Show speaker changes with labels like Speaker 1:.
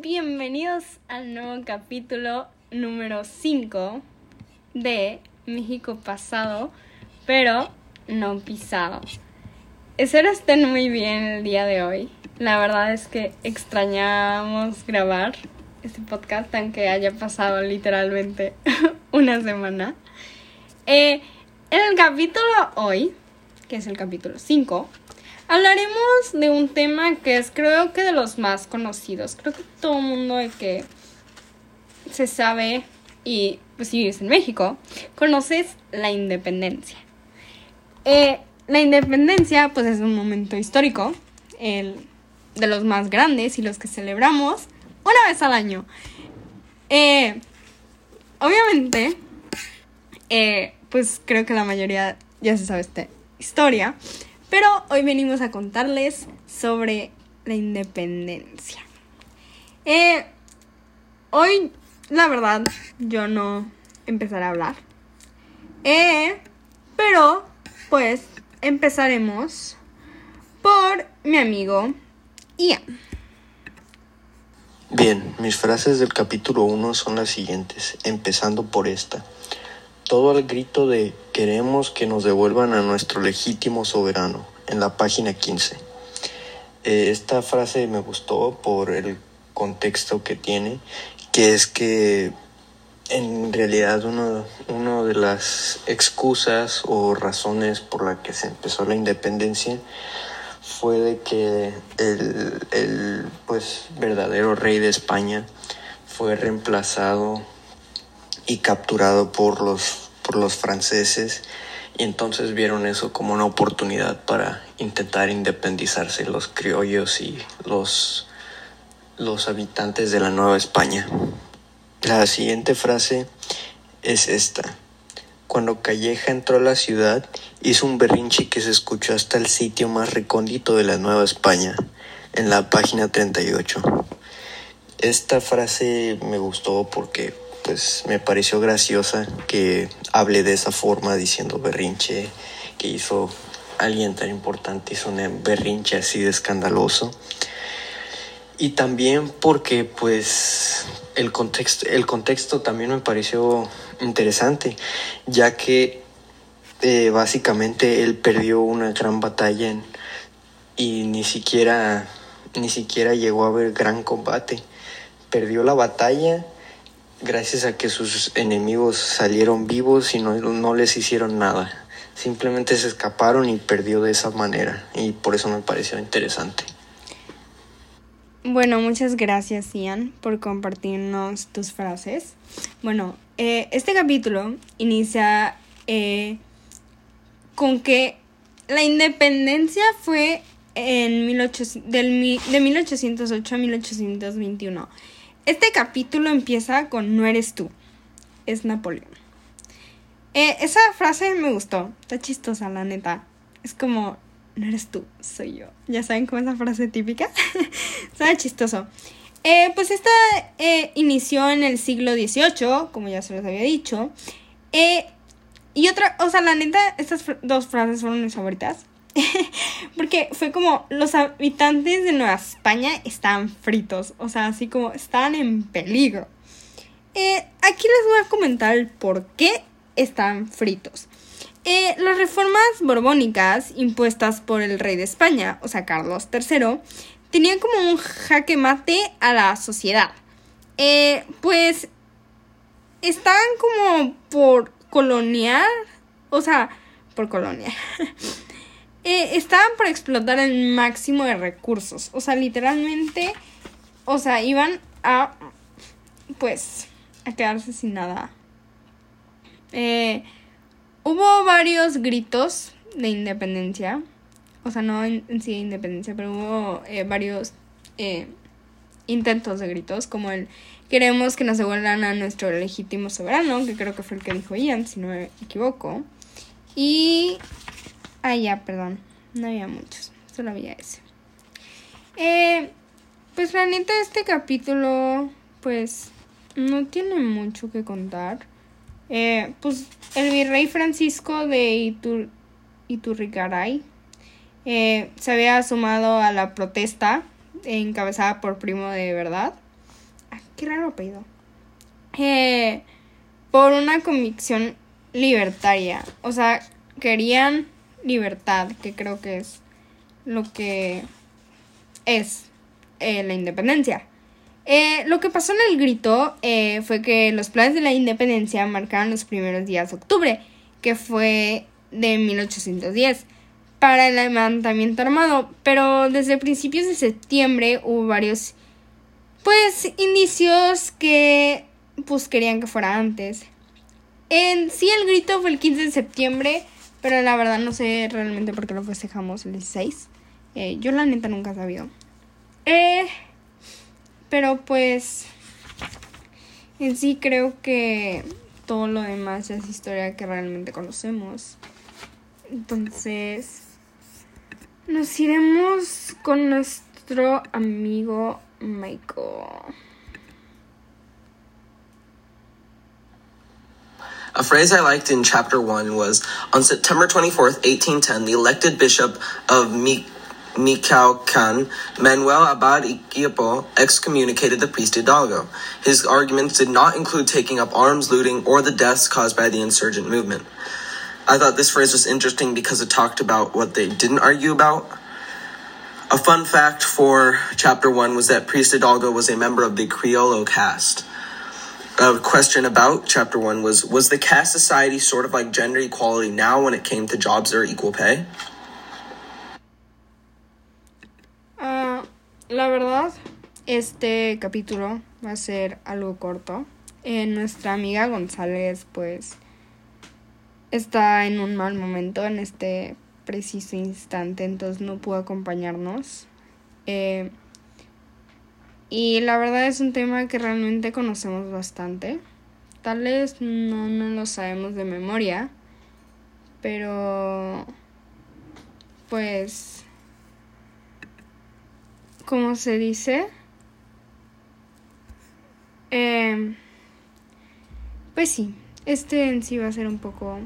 Speaker 1: Bienvenidos al nuevo capítulo número 5 de México pasado, pero no pisado. Espero estén muy bien el día de hoy. La verdad es que extrañamos grabar este podcast, aunque haya pasado literalmente una semana. Eh, en el capítulo hoy, que es el capítulo 5, hablaremos de un tema que es creo que de los más conocidos. Creo que todo el mundo de que se sabe y pues si vives en México, conoces la independencia. Eh, la independencia pues es un momento histórico, el de los más grandes y los que celebramos una vez al año. Eh, obviamente, eh, pues creo que la mayoría ya se sabe esta historia, pero hoy venimos a contarles sobre la independencia. Eh, hoy, la verdad, yo no empezaré a hablar. pero, pues, empezaremos por mi amigo Ian.
Speaker 2: Bien, mis frases del capítulo 1 son las siguientes, empezando por esta. Todo al grito de queremos que nos devuelvan a nuestro legítimo soberano, en la página 15. Eh, esta frase me gustó por el contexto que tiene, que es que en realidad una uno de las excusas o razones por la que se empezó la independencia fue de que el, el pues, verdadero rey de España fue reemplazado y capturado por los, por los franceses y entonces vieron eso como una oportunidad para intentar independizarse los criollos y los, los habitantes de la Nueva España. La siguiente frase es esta. Cuando Calleja entró a la ciudad, hizo un berrinche que se escuchó hasta el sitio más recóndito de la Nueva España, en la página 38. Esta frase me gustó porque pues me pareció graciosa que hable de esa forma diciendo berrinche que hizo alguien tan importante, hizo un berrinche así de escandaloso. Y también porque pues el contexto, el contexto también me pareció interesante, ya que eh, básicamente él perdió una gran batalla y ni siquiera, ni siquiera llegó a haber gran combate. Perdió la batalla gracias a que sus enemigos salieron vivos y no, no les hicieron nada. Simplemente se escaparon y perdió de esa manera y por eso me pareció interesante.
Speaker 1: Bueno, muchas gracias Ian por compartirnos tus frases. Bueno, eh, este capítulo inicia eh, con que la independencia fue en del, de 1808 a 1821. Este capítulo empieza con No eres tú, es Napoleón. Eh, esa frase me gustó, está chistosa la neta. Es como, no eres tú, soy yo. Ya saben cómo es la frase típica. Está chistoso. Eh, pues esta eh, inició en el siglo XVIII, como ya se les había dicho. Y otra, o sea, la neta, estas dos frases fueron mis favoritas. Porque fue como los habitantes de Nueva España estaban fritos, o sea, así como estaban en peligro. aquí les voy a comentar el por qué están fritos. Eh, las reformas borbónicas impuestas por el rey de España, o sea, Carlos III, tenían como un jaque mate a la sociedad. Eh, pues estaban como por colonial, o sea, por colonia. Eh, estaban por explotar el máximo de recursos, o sea, literalmente, o sea, iban a, pues, a quedarse sin nada. Eh, Hubo varios gritos de independencia, o sea, no en, sí de independencia, pero hubo eh, varios intentos de gritos, como el queremos que nos devuelvan a nuestro legítimo soberano, que creo que fue el que dijo Ian, si no me equivoco. Y... Ah, ya, perdón, no había muchos, solo había ese. Eh, pues la neta, este capítulo, pues, no tiene mucho que contar. Eh, pues el virrey Francisco de Itur Iturrigaray eh, se había sumado a la protesta encabezada por Primo de Verdad. Qué raro apellido. Eh, por una convicción libertaria. O sea, querían libertad, que creo que es lo que es eh, la independencia. Eh, lo que pasó en el grito eh, fue que los planes de la independencia marcaron los primeros días de octubre, que fue de 1810, para el levantamiento armado, pero desde principios de septiembre hubo varios, pues, indicios que, pues, querían que fuera antes. En sí, el grito fue el 15 de septiembre, pero la verdad no sé realmente por qué lo festejamos el 16. yo la neta nunca he sabido. Eh, pero pues en sí creo que todo lo demás es historia que realmente conocemos. Entonces nos iremos con nuestro amigo Michael.
Speaker 3: A phrase I liked in chapter 1 was On September 24th, 1810, the elected bishop of. Michoacan, Manuel Abad Iquipo excommunicated the priest Hidalgo. His arguments did not include taking up arms, looting, or the deaths caused by the insurgent movement. I thought this phrase was interesting because it talked about what they didn't argue about. A fun fact for chapter one was that Priest Hidalgo was a member of the Criollo caste. A question about chapter one was Was the caste society sort of like gender equality now when it came to jobs or equal pay?
Speaker 1: la verdad, este capítulo va a ser algo corto. Eh, nuestra amiga González, pues, está en un mal momento en este preciso instante, entonces no pudo acompañarnos. Eh, y la verdad es un tema que realmente conocemos bastante. Tal vez no, no lo sabemos de memoria, pero pues ¿Cómo se dice? Eh, pues sí, este en sí va a ser un poco